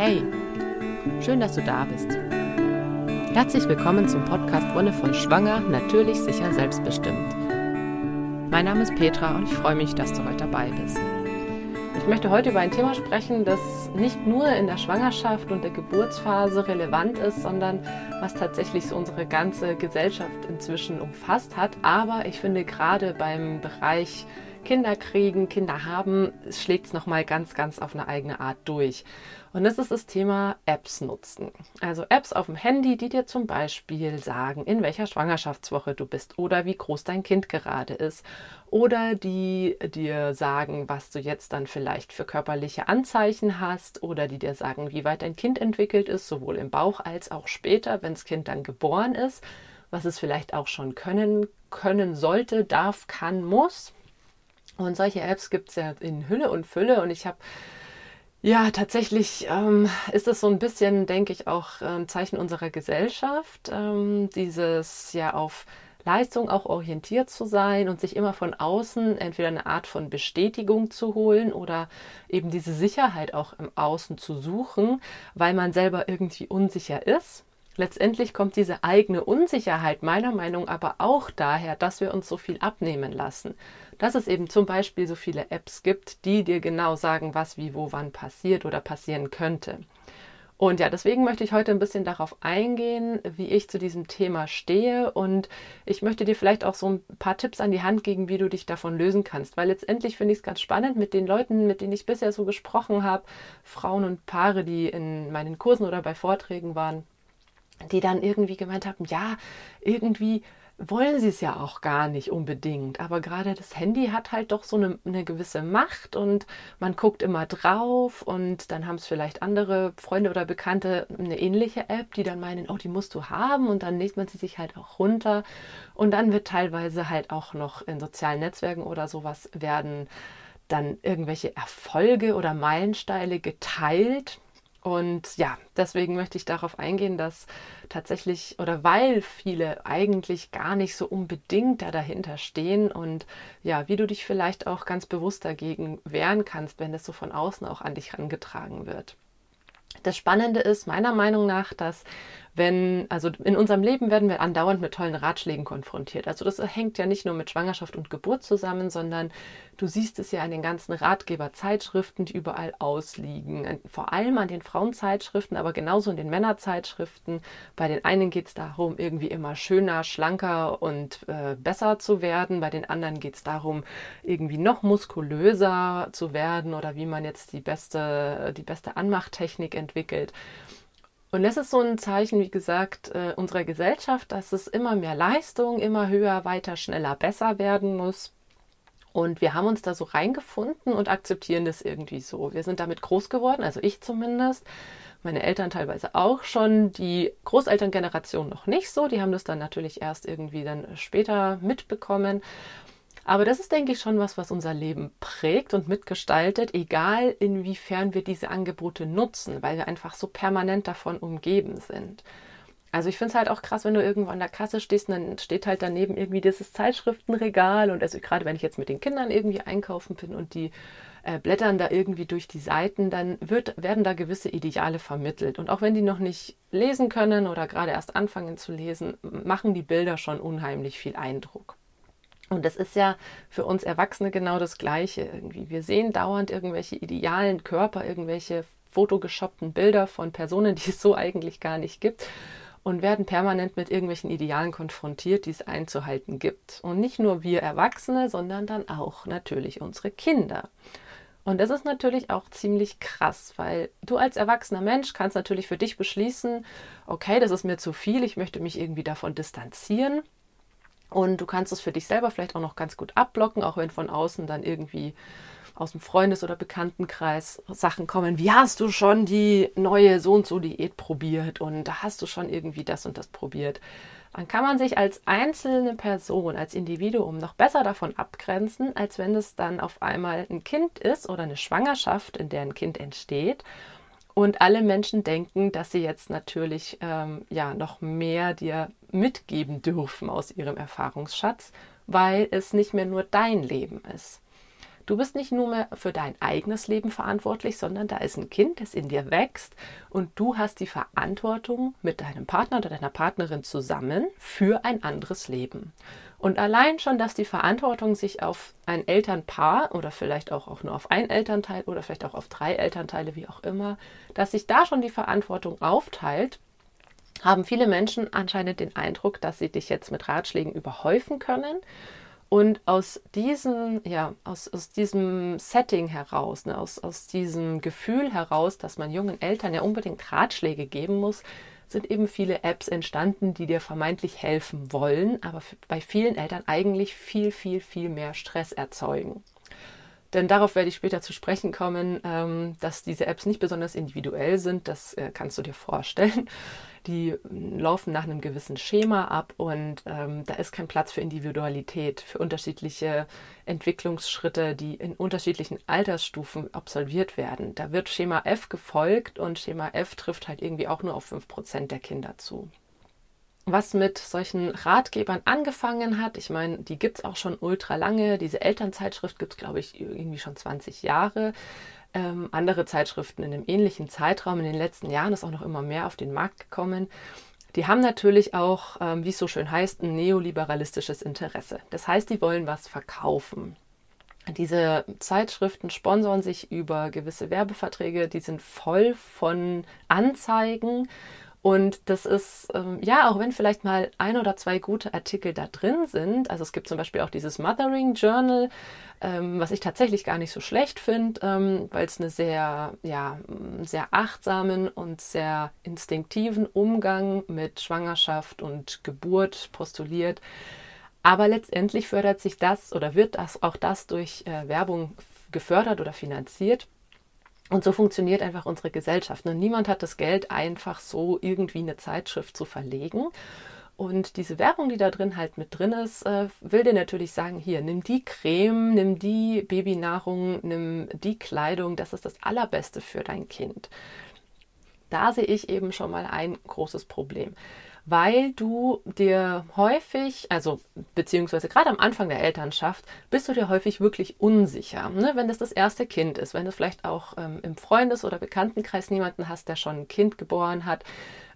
Hey, schön, dass du da bist. Herzlich willkommen zum Podcast Wundervoll Schwanger, natürlich, sicher, selbstbestimmt. Mein Name ist Petra und ich freue mich, dass du heute dabei bist. Ich möchte heute über ein Thema sprechen, das nicht nur in der Schwangerschaft und der Geburtsphase relevant ist, sondern was tatsächlich unsere ganze Gesellschaft inzwischen umfasst hat. Aber ich finde gerade beim Bereich Kinder kriegen, Kinder haben, schlägt es nochmal ganz, ganz auf eine eigene Art durch. Und das ist das Thema Apps nutzen. Also Apps auf dem Handy, die dir zum Beispiel sagen, in welcher Schwangerschaftswoche du bist oder wie groß dein Kind gerade ist. Oder die dir sagen, was du jetzt dann vielleicht für körperliche Anzeichen hast. Oder die dir sagen, wie weit dein Kind entwickelt ist, sowohl im Bauch als auch später, wenn das Kind dann geboren ist. Was es vielleicht auch schon können, können sollte, darf, kann, muss. Und solche Apps gibt es ja in Hülle und Fülle. Und ich habe ja, tatsächlich ähm, ist es so ein bisschen, denke ich, auch ein Zeichen unserer Gesellschaft, ähm, dieses ja auf Leistung auch orientiert zu sein und sich immer von außen entweder eine Art von Bestätigung zu holen oder eben diese Sicherheit auch im Außen zu suchen, weil man selber irgendwie unsicher ist. Letztendlich kommt diese eigene Unsicherheit meiner Meinung aber auch daher, dass wir uns so viel abnehmen lassen dass es eben zum Beispiel so viele Apps gibt, die dir genau sagen, was, wie, wo, wann passiert oder passieren könnte. Und ja, deswegen möchte ich heute ein bisschen darauf eingehen, wie ich zu diesem Thema stehe. Und ich möchte dir vielleicht auch so ein paar Tipps an die Hand geben, wie du dich davon lösen kannst. Weil letztendlich finde ich es ganz spannend mit den Leuten, mit denen ich bisher so gesprochen habe, Frauen und Paare, die in meinen Kursen oder bei Vorträgen waren, die dann irgendwie gemeint haben, ja, irgendwie wollen sie es ja auch gar nicht unbedingt. Aber gerade das Handy hat halt doch so eine, eine gewisse Macht und man guckt immer drauf und dann haben es vielleicht andere Freunde oder Bekannte eine ähnliche App, die dann meinen, oh, die musst du haben und dann lädt man sie sich halt auch runter. Und dann wird teilweise halt auch noch in sozialen Netzwerken oder sowas werden dann irgendwelche Erfolge oder Meilensteine geteilt und ja, deswegen möchte ich darauf eingehen, dass tatsächlich oder weil viele eigentlich gar nicht so unbedingt da dahinter stehen und ja, wie du dich vielleicht auch ganz bewusst dagegen wehren kannst, wenn das so von außen auch an dich herangetragen wird. Das Spannende ist meiner Meinung nach, dass wenn, also in unserem Leben werden wir andauernd mit tollen Ratschlägen konfrontiert. Also das hängt ja nicht nur mit Schwangerschaft und Geburt zusammen, sondern du siehst es ja an den ganzen Ratgeberzeitschriften, die überall ausliegen. Vor allem an den Frauenzeitschriften, aber genauso in den Männerzeitschriften. Bei den einen geht es darum, irgendwie immer schöner, schlanker und äh, besser zu werden. Bei den anderen geht es darum, irgendwie noch muskulöser zu werden oder wie man jetzt die beste, die beste Anmachtechnik entwickelt. Und das ist so ein Zeichen, wie gesagt, äh, unserer Gesellschaft, dass es immer mehr Leistung, immer höher, weiter, schneller, besser werden muss. Und wir haben uns da so reingefunden und akzeptieren das irgendwie so. Wir sind damit groß geworden, also ich zumindest. Meine Eltern teilweise auch schon, die Großelterngeneration noch nicht so. Die haben das dann natürlich erst irgendwie dann später mitbekommen. Aber das ist, denke ich, schon was, was unser Leben prägt und mitgestaltet, egal inwiefern wir diese Angebote nutzen, weil wir einfach so permanent davon umgeben sind. Also ich finde es halt auch krass, wenn du irgendwo an der Kasse stehst und dann steht halt daneben irgendwie dieses Zeitschriftenregal und also gerade wenn ich jetzt mit den Kindern irgendwie einkaufen bin und die äh, blättern da irgendwie durch die Seiten, dann wird, werden da gewisse Ideale vermittelt. Und auch wenn die noch nicht lesen können oder gerade erst anfangen zu lesen, machen die Bilder schon unheimlich viel Eindruck. Und das ist ja für uns Erwachsene genau das Gleiche irgendwie. Wir sehen dauernd irgendwelche idealen Körper, irgendwelche fotogeshoppten Bilder von Personen, die es so eigentlich gar nicht gibt und werden permanent mit irgendwelchen Idealen konfrontiert, die es einzuhalten gibt. Und nicht nur wir Erwachsene, sondern dann auch natürlich unsere Kinder. Und das ist natürlich auch ziemlich krass, weil du als erwachsener Mensch kannst natürlich für dich beschließen, okay, das ist mir zu viel, ich möchte mich irgendwie davon distanzieren und du kannst es für dich selber vielleicht auch noch ganz gut abblocken, auch wenn von außen dann irgendwie aus dem Freundes- oder Bekanntenkreis Sachen kommen. Wie hast du schon die neue so und so Diät probiert und da hast du schon irgendwie das und das probiert? Dann kann man sich als einzelne Person, als Individuum noch besser davon abgrenzen, als wenn es dann auf einmal ein Kind ist oder eine Schwangerschaft, in der ein Kind entsteht und alle Menschen denken, dass sie jetzt natürlich ähm, ja noch mehr dir mitgeben dürfen aus ihrem Erfahrungsschatz, weil es nicht mehr nur dein Leben ist. Du bist nicht nur mehr für dein eigenes Leben verantwortlich, sondern da ist ein Kind, das in dir wächst und du hast die Verantwortung mit deinem Partner oder deiner Partnerin zusammen für ein anderes Leben. Und allein schon, dass die Verantwortung sich auf ein Elternpaar oder vielleicht auch, auch nur auf ein Elternteil oder vielleicht auch auf drei Elternteile, wie auch immer, dass sich da schon die Verantwortung aufteilt, haben viele Menschen anscheinend den Eindruck, dass sie dich jetzt mit Ratschlägen überhäufen können und aus diesem, ja, aus, aus diesem Setting heraus, ne, aus, aus diesem Gefühl heraus, dass man jungen Eltern ja unbedingt Ratschläge geben muss, sind eben viele Apps entstanden, die dir vermeintlich helfen wollen, aber bei vielen Eltern eigentlich viel, viel, viel mehr Stress erzeugen. Denn darauf werde ich später zu sprechen kommen, ähm, dass diese Apps nicht besonders individuell sind. Das äh, kannst du dir vorstellen. Die mm, laufen nach einem gewissen Schema ab und ähm, da ist kein Platz für Individualität, für unterschiedliche Entwicklungsschritte, die in unterschiedlichen Altersstufen absolviert werden. Da wird Schema F gefolgt und Schema F trifft halt irgendwie auch nur auf 5% der Kinder zu was mit solchen Ratgebern angefangen hat. Ich meine, die gibt es auch schon ultra lange. Diese Elternzeitschrift gibt es, glaube ich, irgendwie schon 20 Jahre. Ähm, andere Zeitschriften in einem ähnlichen Zeitraum in den letzten Jahren ist auch noch immer mehr auf den Markt gekommen. Die haben natürlich auch, ähm, wie es so schön heißt, ein neoliberalistisches Interesse. Das heißt, die wollen was verkaufen. Diese Zeitschriften sponsern sich über gewisse Werbeverträge, die sind voll von Anzeigen und das ist, ähm, ja, auch wenn vielleicht mal ein oder zwei gute Artikel da drin sind, also es gibt zum Beispiel auch dieses Mothering Journal, ähm, was ich tatsächlich gar nicht so schlecht finde, ähm, weil es einen sehr, ja, sehr achtsamen und sehr instinktiven Umgang mit Schwangerschaft und Geburt postuliert. Aber letztendlich fördert sich das oder wird das auch das durch äh, Werbung gefördert oder finanziert. Und so funktioniert einfach unsere Gesellschaft. Und niemand hat das Geld, einfach so irgendwie eine Zeitschrift zu verlegen. Und diese Werbung, die da drin halt mit drin ist, äh, will dir natürlich sagen, hier, nimm die Creme, nimm die Babynahrung, nimm die Kleidung, das ist das Allerbeste für dein Kind. Da sehe ich eben schon mal ein großes Problem weil du dir häufig, also beziehungsweise gerade am Anfang der Elternschaft, bist du dir häufig wirklich unsicher. Ne? Wenn das das erste Kind ist, wenn du vielleicht auch ähm, im Freundes- oder Bekanntenkreis niemanden hast, der schon ein Kind geboren hat,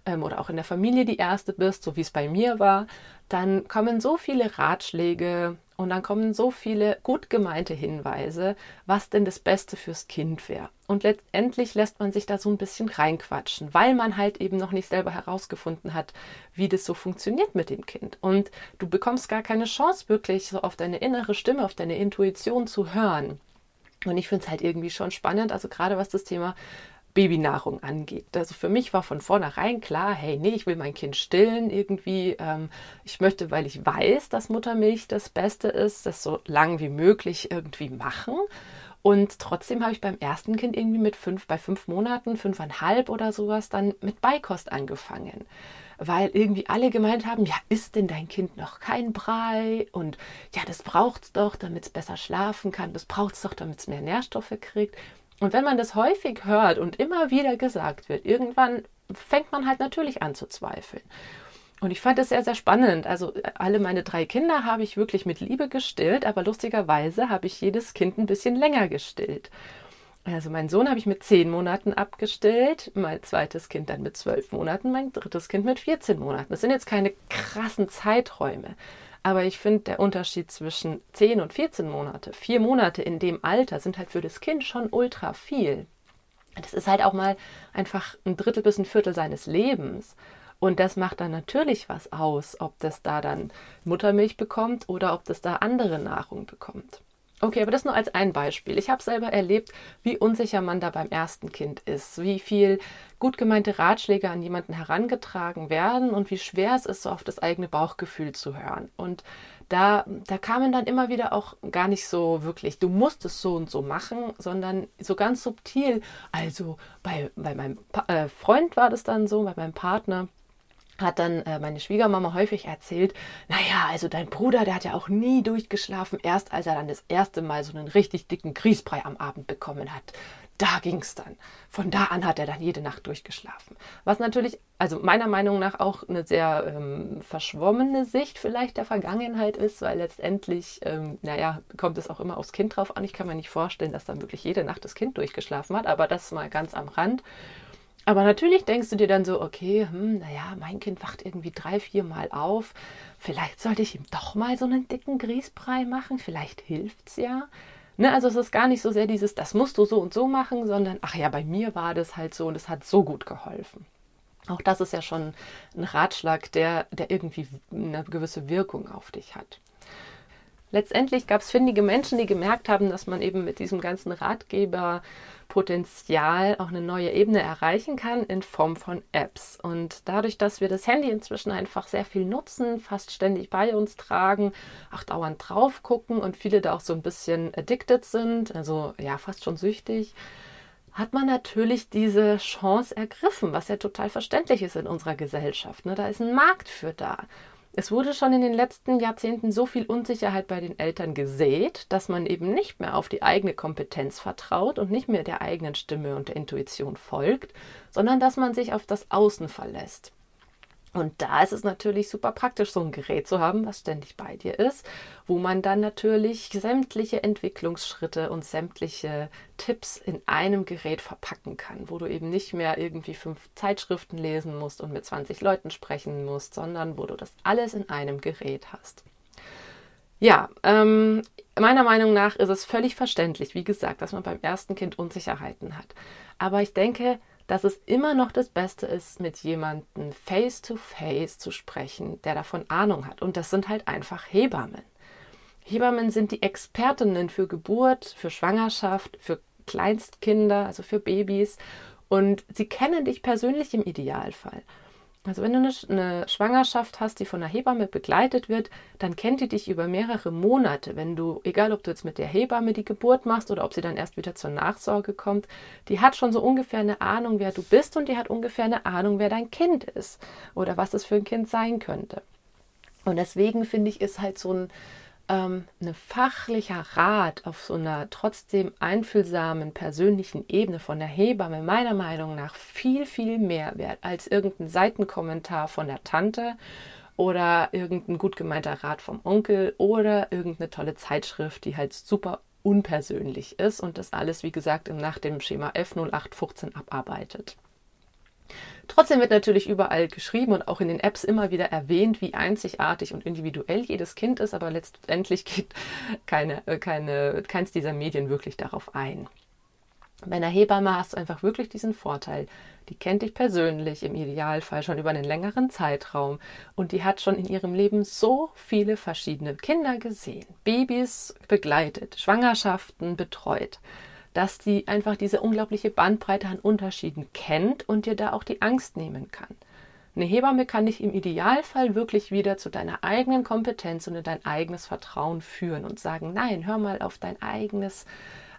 ähm, oder auch in der Familie die Erste bist, so wie es bei mir war, dann kommen so viele Ratschläge und dann kommen so viele gut gemeinte Hinweise, was denn das Beste fürs Kind wäre. Und letztendlich lässt man sich da so ein bisschen reinquatschen, weil man halt eben noch nicht selber herausgefunden hat, wie das so funktioniert mit dem Kind. Und du bekommst gar keine Chance, wirklich so auf deine innere Stimme, auf deine Intuition zu hören. Und ich finde es halt irgendwie schon spannend, also gerade was das Thema Babynahrung angeht. Also für mich war von vornherein klar, hey, nee, ich will mein Kind stillen irgendwie. Ähm, ich möchte, weil ich weiß, dass Muttermilch das Beste ist, das so lang wie möglich irgendwie machen. Und trotzdem habe ich beim ersten Kind irgendwie mit fünf, bei fünf Monaten, fünfeinhalb oder sowas dann mit Beikost angefangen. Weil irgendwie alle gemeint haben, ja, isst denn dein Kind noch kein Brei? Und ja, das braucht es doch, damit es besser schlafen kann. Das braucht es doch, damit es mehr Nährstoffe kriegt. Und wenn man das häufig hört und immer wieder gesagt wird, irgendwann fängt man halt natürlich an zu zweifeln. Und ich fand es sehr, sehr spannend. Also alle meine drei Kinder habe ich wirklich mit Liebe gestillt, aber lustigerweise habe ich jedes Kind ein bisschen länger gestillt. Also meinen Sohn habe ich mit zehn Monaten abgestillt, mein zweites Kind dann mit zwölf Monaten, mein drittes Kind mit 14 Monaten. Das sind jetzt keine krassen Zeiträume. Aber ich finde, der Unterschied zwischen 10 und 14 Monate, vier Monate in dem Alter, sind halt für das Kind schon ultra viel. Das ist halt auch mal einfach ein Drittel bis ein Viertel seines Lebens. Und das macht dann natürlich was aus, ob das da dann Muttermilch bekommt oder ob das da andere Nahrung bekommt. Okay, aber das nur als ein Beispiel. Ich habe selber erlebt, wie unsicher man da beim ersten Kind ist, wie viel gut gemeinte Ratschläge an jemanden herangetragen werden und wie schwer es ist, so auf das eigene Bauchgefühl zu hören. Und da, da kamen dann immer wieder auch gar nicht so wirklich, du musst es so und so machen, sondern so ganz subtil. Also bei, bei meinem pa äh, Freund war das dann so, bei meinem Partner hat dann äh, meine Schwiegermama häufig erzählt, naja, also dein Bruder, der hat ja auch nie durchgeschlafen, erst als er dann das erste Mal so einen richtig dicken Grießbrei am Abend bekommen hat. da ging es dann. Von da an hat er dann jede Nacht durchgeschlafen. Was natürlich, also meiner Meinung nach auch eine sehr ähm, verschwommene Sicht vielleicht der Vergangenheit ist, weil letztendlich, ähm, naja, kommt es auch immer aufs Kind drauf an. Ich kann mir nicht vorstellen, dass dann wirklich jede Nacht das Kind durchgeschlafen hat, aber das mal ganz am Rand. Aber natürlich denkst du dir dann so, okay, hm, naja, mein Kind wacht irgendwie drei, vier Mal auf. Vielleicht sollte ich ihm doch mal so einen dicken Grießbrei machen. Vielleicht hilft es ja. Ne, also es ist gar nicht so sehr dieses, das musst du so und so machen, sondern ach ja, bei mir war das halt so und es hat so gut geholfen. Auch das ist ja schon ein Ratschlag, der, der irgendwie eine gewisse Wirkung auf dich hat. Letztendlich gab es findige Menschen, die gemerkt haben, dass man eben mit diesem ganzen Ratgeberpotenzial auch eine neue Ebene erreichen kann in Form von Apps. Und dadurch, dass wir das Handy inzwischen einfach sehr viel nutzen, fast ständig bei uns tragen, auch dauernd drauf gucken und viele da auch so ein bisschen addicted sind, also ja, fast schon süchtig, hat man natürlich diese Chance ergriffen, was ja total verständlich ist in unserer Gesellschaft. Ne? Da ist ein Markt für da. Es wurde schon in den letzten Jahrzehnten so viel Unsicherheit bei den Eltern gesät, dass man eben nicht mehr auf die eigene Kompetenz vertraut und nicht mehr der eigenen Stimme und der Intuition folgt, sondern dass man sich auf das Außen verlässt. Und da ist es natürlich super praktisch, so ein Gerät zu haben, was ständig bei dir ist, wo man dann natürlich sämtliche Entwicklungsschritte und sämtliche Tipps in einem Gerät verpacken kann, wo du eben nicht mehr irgendwie fünf Zeitschriften lesen musst und mit 20 Leuten sprechen musst, sondern wo du das alles in einem Gerät hast. Ja, ähm, meiner Meinung nach ist es völlig verständlich, wie gesagt, dass man beim ersten Kind Unsicherheiten hat. Aber ich denke, dass es immer noch das Beste ist, mit jemandem face-to-face -face zu sprechen, der davon Ahnung hat. Und das sind halt einfach Hebammen. Hebammen sind die Expertinnen für Geburt, für Schwangerschaft, für Kleinstkinder, also für Babys. Und sie kennen dich persönlich im Idealfall. Also wenn du eine, eine, Schwangerschaft hast, die von einer Hebamme begleitet wird, dann kennt die dich über mehrere Monate. Wenn du, egal ob du jetzt mit der Hebamme die Geburt machst oder ob sie dann erst wieder zur Nachsorge kommt, die hat schon so ungefähr eine Ahnung, wer du bist und die hat ungefähr eine Ahnung, wer dein Kind ist oder was es für ein Kind sein könnte. Und deswegen finde ich, ist halt so ein ähm, ein fachlicher Rat auf so einer trotzdem einfühlsamen persönlichen Ebene von der Hebamme meiner Meinung nach viel, viel mehr wert als irgendein Seitenkommentar von der Tante oder irgendein gut gemeinter Rat vom Onkel oder irgendeine tolle Zeitschrift, die halt super unpersönlich ist und das alles, wie gesagt, nach dem Schema F0815 abarbeitet. Trotzdem wird natürlich überall geschrieben und auch in den Apps immer wieder erwähnt, wie einzigartig und individuell jedes Kind ist, aber letztendlich geht keine, äh, keine, keins dieser Medien wirklich darauf ein. Bei einer Hebamme hast du einfach wirklich diesen Vorteil. Die kennt dich persönlich, im Idealfall schon über einen längeren Zeitraum. Und die hat schon in ihrem Leben so viele verschiedene Kinder gesehen, Babys begleitet, Schwangerschaften betreut dass die einfach diese unglaubliche Bandbreite an Unterschieden kennt und dir da auch die Angst nehmen kann. Eine Hebamme kann dich im Idealfall wirklich wieder zu deiner eigenen Kompetenz und in dein eigenes Vertrauen führen und sagen, nein, hör mal auf dein eigenes,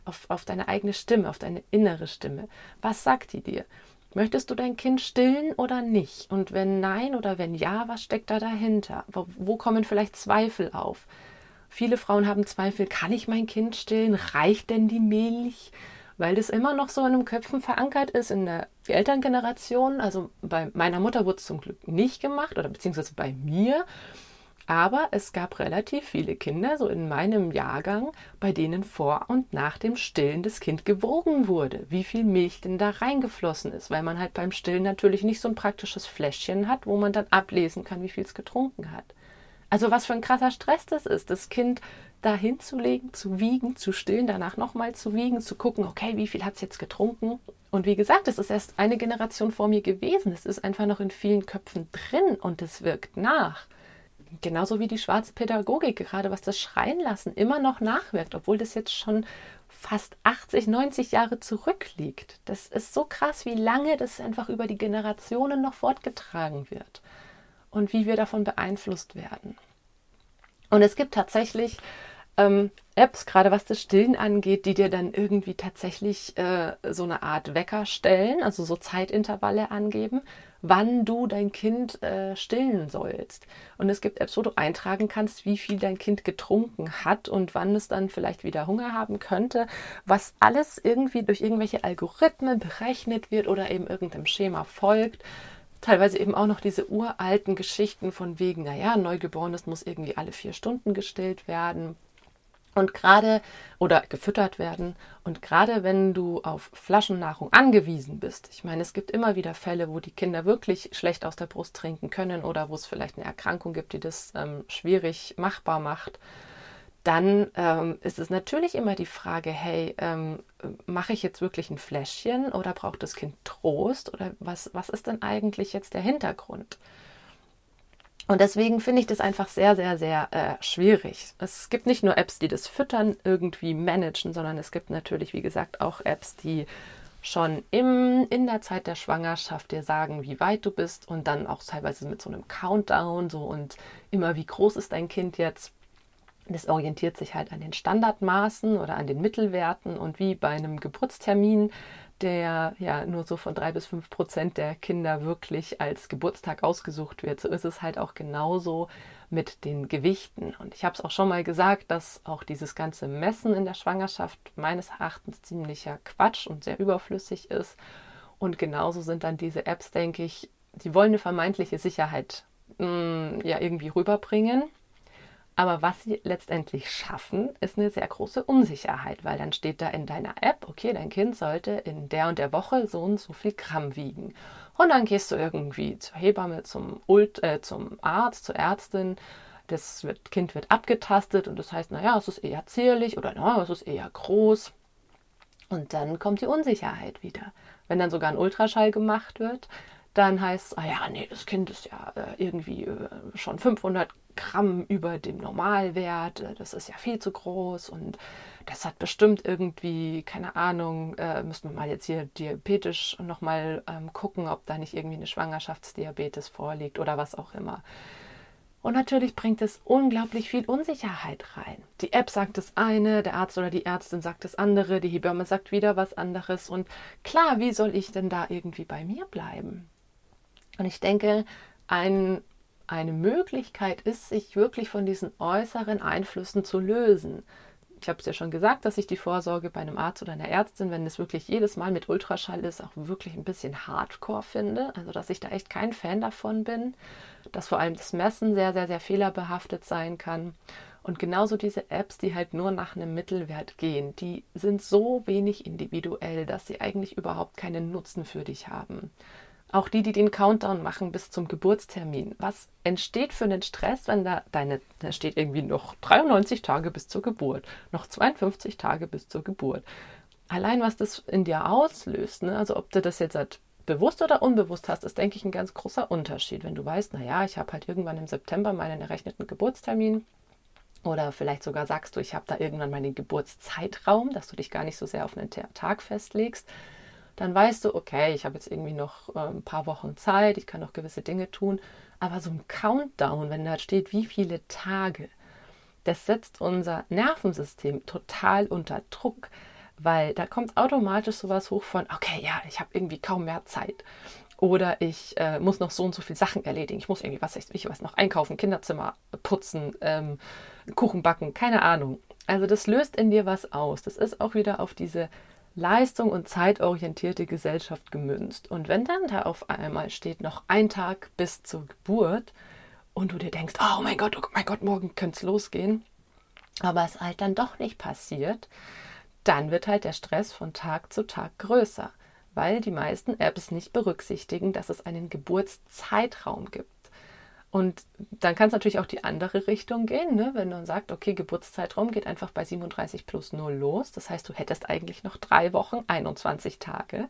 auf, auf deine eigene Stimme, auf deine innere Stimme. Was sagt die dir? Möchtest du dein Kind stillen oder nicht? Und wenn nein oder wenn ja, was steckt da dahinter? Wo, wo kommen vielleicht Zweifel auf? Viele Frauen haben Zweifel, kann ich mein Kind stillen? Reicht denn die Milch? Weil das immer noch so in den Köpfen verankert ist in der Elterngeneration. Also bei meiner Mutter wurde es zum Glück nicht gemacht oder beziehungsweise bei mir. Aber es gab relativ viele Kinder, so in meinem Jahrgang, bei denen vor und nach dem Stillen das Kind gewogen wurde, wie viel Milch denn da reingeflossen ist, weil man halt beim Stillen natürlich nicht so ein praktisches Fläschchen hat, wo man dann ablesen kann, wie viel es getrunken hat. Also was für ein krasser Stress das ist, das Kind da hinzulegen, zu wiegen, zu stillen, danach nochmal zu wiegen, zu gucken, okay, wie viel hat es jetzt getrunken? Und wie gesagt, es ist erst eine Generation vor mir gewesen. Es ist einfach noch in vielen Köpfen drin und es wirkt nach. Genauso wie die schwarze Pädagogik, gerade was das Schreien lassen, immer noch nachwirkt, obwohl das jetzt schon fast 80, 90 Jahre zurückliegt. Das ist so krass, wie lange das einfach über die Generationen noch fortgetragen wird und wie wir davon beeinflusst werden. Und es gibt tatsächlich ähm, Apps, gerade was das Stillen angeht, die dir dann irgendwie tatsächlich äh, so eine Art Wecker stellen, also so Zeitintervalle angeben, wann du dein Kind äh, stillen sollst. Und es gibt Apps, wo du eintragen kannst, wie viel dein Kind getrunken hat und wann es dann vielleicht wieder Hunger haben könnte, was alles irgendwie durch irgendwelche Algorithmen berechnet wird oder eben irgendeinem Schema folgt teilweise eben auch noch diese uralten Geschichten von wegen, naja, Neugeborenes muss irgendwie alle vier Stunden gestillt werden. Und gerade oder gefüttert werden. Und gerade wenn du auf Flaschennahrung angewiesen bist, ich meine, es gibt immer wieder Fälle, wo die Kinder wirklich schlecht aus der Brust trinken können oder wo es vielleicht eine Erkrankung gibt, die das ähm, schwierig machbar macht, dann ähm, ist es natürlich immer die Frage, hey, ähm, mache ich jetzt wirklich ein Fläschchen oder braucht das Kind Trost oder was, was ist denn eigentlich jetzt der Hintergrund? Und deswegen finde ich das einfach sehr, sehr, sehr äh, schwierig. Es gibt nicht nur Apps, die das Füttern irgendwie managen, sondern es gibt natürlich, wie gesagt, auch Apps, die schon im, in der Zeit der Schwangerschaft dir sagen, wie weit du bist und dann auch teilweise mit so einem Countdown so und immer, wie groß ist dein Kind jetzt. Das orientiert sich halt an den Standardmaßen oder an den Mittelwerten und wie bei einem Geburtstermin der ja nur so von drei bis fünf Prozent der Kinder wirklich als Geburtstag ausgesucht wird, so ist es halt auch genauso mit den Gewichten. Und ich habe es auch schon mal gesagt, dass auch dieses ganze Messen in der Schwangerschaft meines Erachtens ziemlicher Quatsch und sehr überflüssig ist. Und genauso sind dann diese Apps, denke ich, die wollen eine vermeintliche Sicherheit mh, mm, ja irgendwie rüberbringen aber was sie letztendlich schaffen, ist eine sehr große Unsicherheit, weil dann steht da in deiner App, okay, dein Kind sollte in der und der Woche so und so viel Gramm wiegen. Und dann gehst du irgendwie zur Hebamme, zum, Ult, äh, zum Arzt, zur Ärztin. Das wird, Kind wird abgetastet und das heißt, naja, es ist eher zierlich oder naja, es ist eher groß. Und dann kommt die Unsicherheit wieder. Wenn dann sogar ein Ultraschall gemacht wird, dann heißt es, ah ja, nee, das Kind ist ja äh, irgendwie äh, schon 500 Gramm über dem Normalwert, äh, das ist ja viel zu groß und das hat bestimmt irgendwie, keine Ahnung, müssen wir mal jetzt hier diabetisch nochmal ähm, gucken, ob da nicht irgendwie eine Schwangerschaftsdiabetes vorliegt oder was auch immer. Und natürlich bringt es unglaublich viel Unsicherheit rein. Die App sagt das eine, der Arzt oder die Ärztin sagt das andere, die Hebamme sagt wieder was anderes. Und klar, wie soll ich denn da irgendwie bei mir bleiben? Und ich denke, ein eine Möglichkeit ist, sich wirklich von diesen äußeren Einflüssen zu lösen. Ich habe es ja schon gesagt, dass ich die Vorsorge bei einem Arzt oder einer Ärztin, wenn es wirklich jedes Mal mit Ultraschall ist, auch wirklich ein bisschen hardcore finde. Also, dass ich da echt kein Fan davon bin. Dass vor allem das Messen sehr, sehr, sehr fehlerbehaftet sein kann. Und genauso diese Apps, die halt nur nach einem Mittelwert gehen, die sind so wenig individuell, dass sie eigentlich überhaupt keinen Nutzen für dich haben. Auch die, die den Countdown machen bis zum Geburtstermin. Was entsteht für einen Stress, wenn da deine, da steht irgendwie noch 93 Tage bis zur Geburt, noch 52 Tage bis zur Geburt. Allein was das in dir auslöst, ne? also ob du das jetzt halt bewusst oder unbewusst hast, ist, denke ich, ein ganz großer Unterschied. Wenn du weißt, naja, ich habe halt irgendwann im September meinen errechneten Geburtstermin, oder vielleicht sogar sagst du, ich habe da irgendwann meinen Geburtszeitraum, dass du dich gar nicht so sehr auf einen Tag festlegst, dann weißt du, okay, ich habe jetzt irgendwie noch äh, ein paar Wochen Zeit, ich kann noch gewisse Dinge tun. Aber so ein Countdown, wenn da steht, wie viele Tage, das setzt unser Nervensystem total unter Druck, weil da kommt automatisch sowas hoch von, okay, ja, ich habe irgendwie kaum mehr Zeit. Oder ich äh, muss noch so und so viele Sachen erledigen. Ich muss irgendwie, was ich weiß noch, einkaufen, Kinderzimmer putzen, ähm, Kuchen backen, keine Ahnung. Also das löst in dir was aus. Das ist auch wieder auf diese Leistung und zeitorientierte Gesellschaft gemünzt. Und wenn dann da auf einmal steht, noch ein Tag bis zur Geburt und du dir denkst, oh mein Gott, oh mein Gott, morgen könnte es losgehen, aber es halt dann doch nicht passiert, dann wird halt der Stress von Tag zu Tag größer, weil die meisten Apps nicht berücksichtigen, dass es einen Geburtszeitraum gibt. Und dann kann es natürlich auch die andere Richtung gehen, ne? wenn man sagt, okay, Geburtszeitraum geht einfach bei 37 plus 0 los. Das heißt, du hättest eigentlich noch drei Wochen, 21 Tage.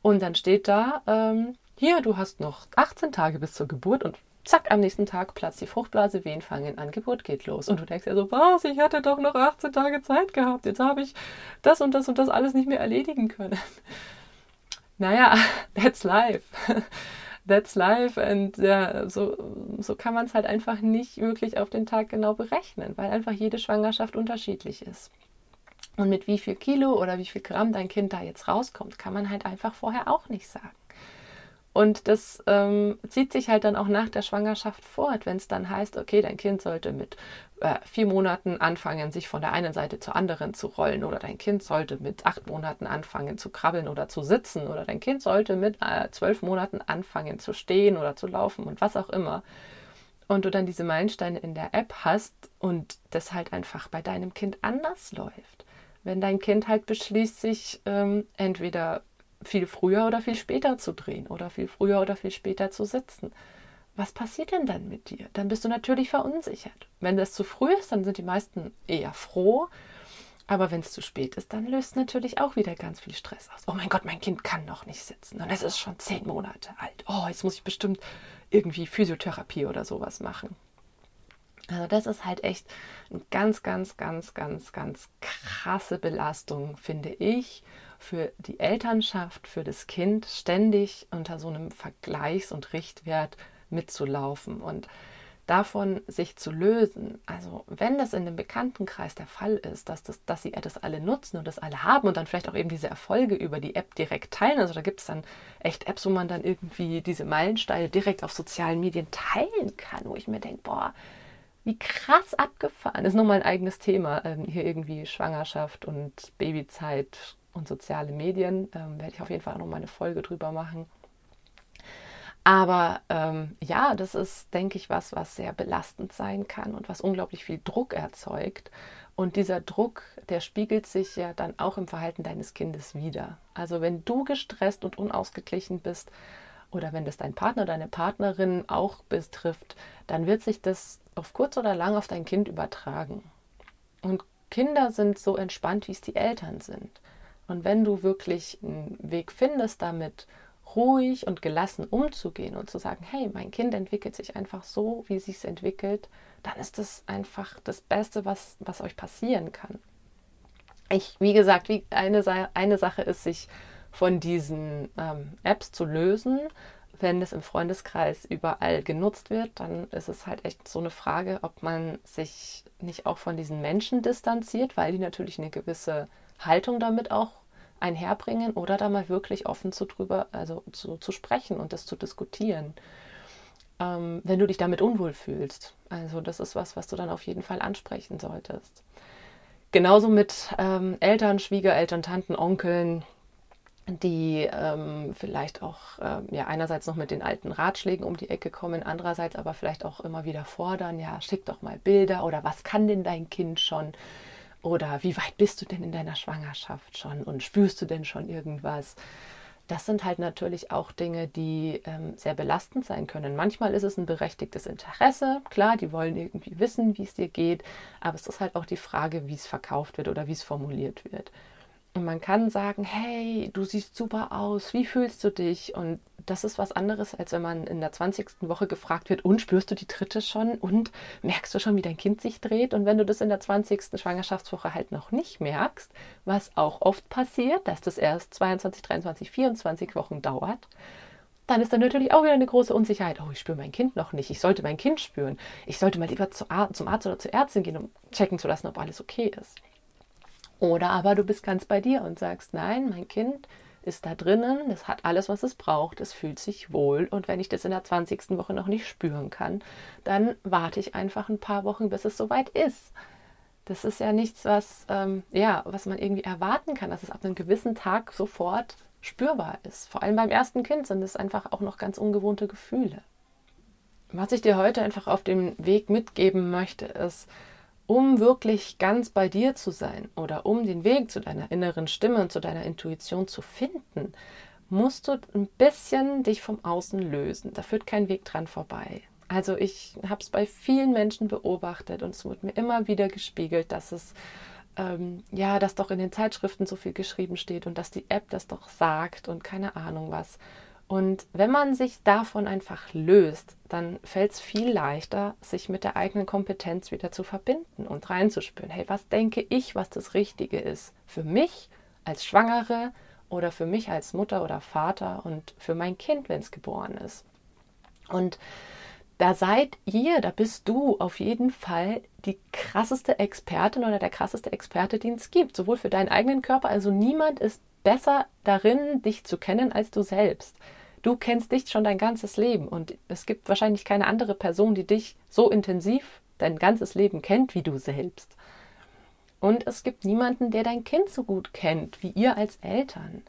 Und dann steht da, ähm, hier, du hast noch 18 Tage bis zur Geburt und zack, am nächsten Tag platzt die Fruchtblase, Wehen fangen an, Geburt geht los. Und du denkst ja so, was, ich hatte doch noch 18 Tage Zeit gehabt, jetzt habe ich das und das und das alles nicht mehr erledigen können. Naja, that's life. that's life. Und ja, so, so kann man es halt einfach nicht wirklich auf den Tag genau berechnen, weil einfach jede Schwangerschaft unterschiedlich ist. Und mit wie viel Kilo oder wie viel Gramm dein Kind da jetzt rauskommt, kann man halt einfach vorher auch nicht sagen. Und das ähm, zieht sich halt dann auch nach der Schwangerschaft fort, wenn es dann heißt, okay, dein Kind sollte mit äh, vier Monaten anfangen, sich von der einen Seite zur anderen zu rollen oder dein Kind sollte mit acht Monaten anfangen zu krabbeln oder zu sitzen oder dein Kind sollte mit äh, zwölf Monaten anfangen zu stehen oder zu laufen und was auch immer. Und du dann diese Meilensteine in der App hast und das halt einfach bei deinem Kind anders läuft. Wenn dein Kind halt beschließt, sich ähm, entweder viel früher oder viel später zu drehen oder viel früher oder viel später zu sitzen. Was passiert denn dann mit dir? Dann bist du natürlich verunsichert. Wenn das zu früh ist, dann sind die meisten eher froh. Aber wenn es zu spät ist, dann löst natürlich auch wieder ganz viel Stress aus. Oh mein Gott, mein Kind kann noch nicht sitzen und es ist schon zehn Monate alt. Oh, jetzt muss ich bestimmt irgendwie Physiotherapie oder sowas machen. Also das ist halt echt eine ganz, ganz, ganz, ganz, ganz krasse Belastung, finde ich, für die Elternschaft, für das Kind, ständig unter so einem Vergleichs- und Richtwert mitzulaufen und davon sich zu lösen. Also wenn das in dem Bekanntenkreis der Fall ist, dass, das, dass sie das alle nutzen und das alle haben und dann vielleicht auch eben diese Erfolge über die App direkt teilen. Also da gibt es dann echt Apps, wo man dann irgendwie diese Meilensteine direkt auf sozialen Medien teilen kann, wo ich mir denke, boah, wie krass abgefahren. Das ist nochmal ein eigenes Thema. Ähm, hier irgendwie Schwangerschaft und Babyzeit und soziale Medien. Ähm, werde ich auf jeden Fall auch nochmal eine Folge drüber machen. Aber ähm, ja, das ist, denke ich, was, was sehr belastend sein kann und was unglaublich viel Druck erzeugt. Und dieser Druck, der spiegelt sich ja dann auch im Verhalten deines Kindes wieder. Also wenn du gestresst und unausgeglichen bist, oder wenn das dein Partner, deine Partnerin auch betrifft, dann wird sich das auf kurz oder lang auf dein Kind übertragen. Und Kinder sind so entspannt, wie es die Eltern sind. Und wenn du wirklich einen Weg findest, damit ruhig und gelassen umzugehen und zu sagen, hey, mein Kind entwickelt sich einfach so, wie es sich entwickelt, dann ist das einfach das Beste, was, was euch passieren kann. Ich, wie gesagt, wie eine, eine Sache ist, sich von diesen ähm, Apps zu lösen. Wenn es im Freundeskreis überall genutzt wird, dann ist es halt echt so eine Frage, ob man sich nicht auch von diesen Menschen distanziert, weil die natürlich eine gewisse Haltung damit auch einherbringen oder da mal wirklich offen zu drüber, also zu, zu sprechen und das zu diskutieren. Ähm, wenn du dich damit unwohl fühlst. Also das ist was, was du dann auf jeden Fall ansprechen solltest. Genauso mit ähm, Eltern, Schwiegereltern, Tanten, Onkeln, die ähm, vielleicht auch ähm, ja einerseits noch mit den alten Ratschlägen um die Ecke kommen, andererseits aber vielleicht auch immer wieder fordern, ja, schick doch mal Bilder oder was kann denn dein Kind schon oder wie weit bist du denn in deiner Schwangerschaft schon und spürst du denn schon irgendwas? Das sind halt natürlich auch Dinge, die ähm, sehr belastend sein können. Manchmal ist es ein berechtigtes Interesse, klar, die wollen irgendwie wissen, wie es dir geht, aber es ist halt auch die Frage, wie es verkauft wird oder wie es formuliert wird. Und man kann sagen, hey, du siehst super aus, wie fühlst du dich? Und das ist was anderes, als wenn man in der 20. Woche gefragt wird, und spürst du die dritte schon? Und merkst du schon, wie dein Kind sich dreht? Und wenn du das in der 20. Schwangerschaftswoche halt noch nicht merkst, was auch oft passiert, dass das erst 22, 23, 24 Wochen dauert, dann ist da natürlich auch wieder eine große Unsicherheit. Oh, ich spüre mein Kind noch nicht. Ich sollte mein Kind spüren. Ich sollte mal lieber zum Arzt oder zur Ärztin gehen, um checken zu lassen, ob alles okay ist. Oder aber du bist ganz bei dir und sagst, nein, mein Kind ist da drinnen, es hat alles, was es braucht, es fühlt sich wohl und wenn ich das in der 20. Woche noch nicht spüren kann, dann warte ich einfach ein paar Wochen, bis es soweit ist. Das ist ja nichts, was, ähm, ja, was man irgendwie erwarten kann, dass es ab einem gewissen Tag sofort spürbar ist. Vor allem beim ersten Kind sind es einfach auch noch ganz ungewohnte Gefühle. Was ich dir heute einfach auf dem Weg mitgeben möchte, ist, um wirklich ganz bei dir zu sein oder um den Weg zu deiner inneren Stimme und zu deiner Intuition zu finden, musst du ein bisschen dich vom Außen lösen. Da führt kein Weg dran vorbei. Also ich habe es bei vielen Menschen beobachtet und es wird mir immer wieder gespiegelt, dass es ähm, ja, dass doch in den Zeitschriften so viel geschrieben steht und dass die App das doch sagt und keine Ahnung was. Und wenn man sich davon einfach löst, dann fällt es viel leichter, sich mit der eigenen Kompetenz wieder zu verbinden und reinzuspüren, hey, was denke ich, was das Richtige ist für mich als Schwangere oder für mich als Mutter oder Vater und für mein Kind, wenn es geboren ist. Und da seid ihr, da bist du auf jeden Fall die krasseste Expertin oder der krasseste Experte, den es gibt, sowohl für deinen eigenen Körper, also niemand ist besser darin, dich zu kennen als du selbst. Du kennst dich schon dein ganzes Leben und es gibt wahrscheinlich keine andere Person, die dich so intensiv dein ganzes Leben kennt wie du selbst. Und es gibt niemanden, der dein Kind so gut kennt wie ihr als Eltern.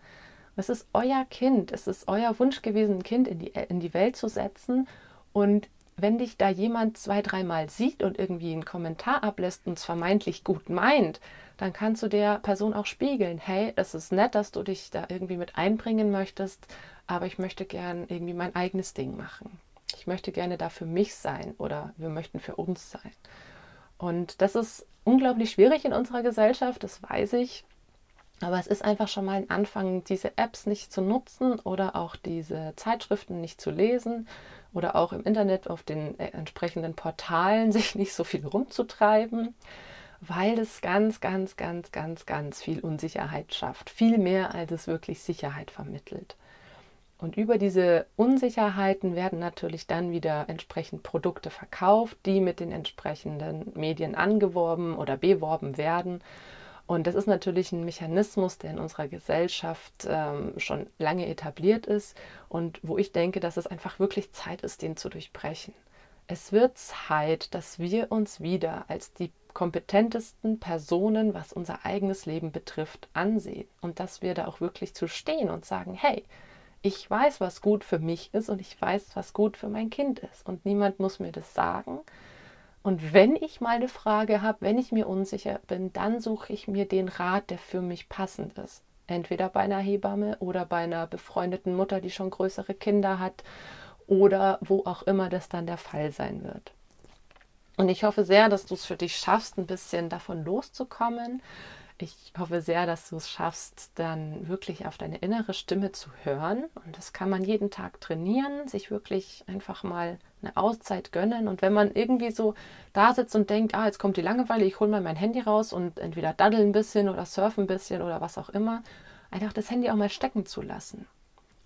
Es ist euer Kind, es ist euer Wunsch gewesen, ein Kind in die, in die Welt zu setzen. Und wenn dich da jemand zwei, dreimal sieht und irgendwie einen Kommentar ablässt und es vermeintlich gut meint, dann kannst du der Person auch spiegeln, hey, das ist nett, dass du dich da irgendwie mit einbringen möchtest, aber ich möchte gern irgendwie mein eigenes Ding machen. Ich möchte gerne da für mich sein oder wir möchten für uns sein. Und das ist unglaublich schwierig in unserer Gesellschaft, das weiß ich. Aber es ist einfach schon mal ein Anfang, diese Apps nicht zu nutzen oder auch diese Zeitschriften nicht zu lesen oder auch im Internet auf den äh, entsprechenden Portalen sich nicht so viel rumzutreiben, weil es ganz, ganz, ganz, ganz, ganz viel Unsicherheit schafft. Viel mehr, als es wirklich Sicherheit vermittelt. Und über diese Unsicherheiten werden natürlich dann wieder entsprechend Produkte verkauft, die mit den entsprechenden Medien angeworben oder beworben werden. Und das ist natürlich ein Mechanismus, der in unserer Gesellschaft ähm, schon lange etabliert ist und wo ich denke, dass es einfach wirklich Zeit ist, den zu durchbrechen. Es wird Zeit, dass wir uns wieder als die kompetentesten Personen, was unser eigenes Leben betrifft, ansehen und dass wir da auch wirklich zu stehen und sagen, hey, ich weiß, was gut für mich ist und ich weiß, was gut für mein Kind ist. Und niemand muss mir das sagen. Und wenn ich mal eine Frage habe, wenn ich mir unsicher bin, dann suche ich mir den Rat, der für mich passend ist. Entweder bei einer Hebamme oder bei einer befreundeten Mutter, die schon größere Kinder hat oder wo auch immer das dann der Fall sein wird. Und ich hoffe sehr, dass du es für dich schaffst, ein bisschen davon loszukommen ich hoffe sehr, dass du es schaffst, dann wirklich auf deine innere Stimme zu hören. Und das kann man jeden Tag trainieren, sich wirklich einfach mal eine Auszeit gönnen. Und wenn man irgendwie so da sitzt und denkt, ah, jetzt kommt die Langeweile, ich hole mal mein Handy raus und entweder daddeln ein bisschen oder surfen ein bisschen oder was auch immer, einfach das Handy auch mal stecken zu lassen.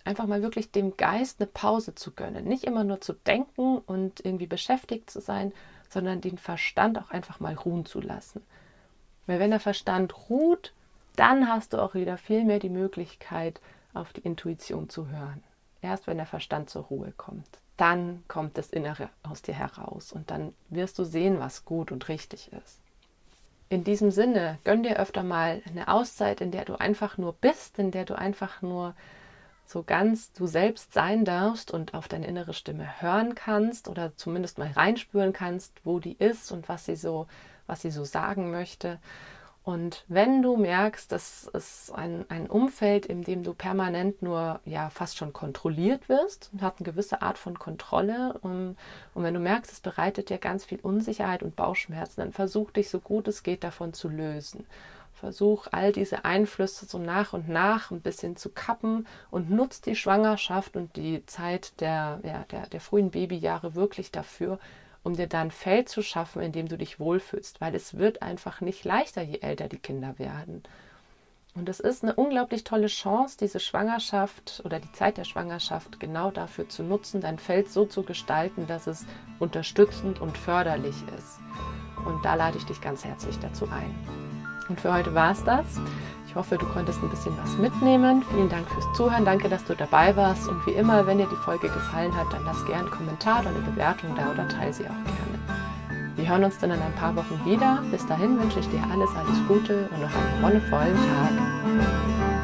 Einfach mal wirklich dem Geist eine Pause zu gönnen. Nicht immer nur zu denken und irgendwie beschäftigt zu sein, sondern den Verstand auch einfach mal ruhen zu lassen. Weil wenn der Verstand ruht, dann hast du auch wieder viel mehr die Möglichkeit, auf die Intuition zu hören. Erst wenn der Verstand zur Ruhe kommt, dann kommt das Innere aus dir heraus und dann wirst du sehen, was gut und richtig ist. In diesem Sinne, gönn dir öfter mal eine Auszeit, in der du einfach nur bist, in der du einfach nur so ganz du selbst sein darfst und auf deine innere Stimme hören kannst oder zumindest mal reinspüren kannst, wo die ist und was sie so was sie so sagen möchte. Und wenn du merkst, dass es ein, ein Umfeld, in dem du permanent nur ja fast schon kontrolliert wirst und hat eine gewisse Art von Kontrolle, und, und wenn du merkst, es bereitet dir ganz viel Unsicherheit und Bauchschmerzen, dann versuch dich so gut es geht davon zu lösen. Versuch all diese Einflüsse so nach und nach ein bisschen zu kappen und nutzt die Schwangerschaft und die Zeit der, ja, der, der frühen Babyjahre wirklich dafür, um dir dann ein Feld zu schaffen, in dem du dich wohlfühlst, weil es wird einfach nicht leichter, je älter die Kinder werden. Und es ist eine unglaublich tolle Chance, diese Schwangerschaft oder die Zeit der Schwangerschaft genau dafür zu nutzen, dein Feld so zu gestalten, dass es unterstützend und förderlich ist. Und da lade ich dich ganz herzlich dazu ein. Und für heute war es das hoffe, du konntest ein bisschen was mitnehmen. Vielen Dank fürs Zuhören. Danke, dass du dabei warst. Und wie immer, wenn dir die Folge gefallen hat, dann lass gerne einen Kommentar oder eine Bewertung da oder teile sie auch gerne. Wir hören uns dann in ein paar Wochen wieder. Bis dahin wünsche ich dir alles, alles Gute und noch einen wundervollen Tag.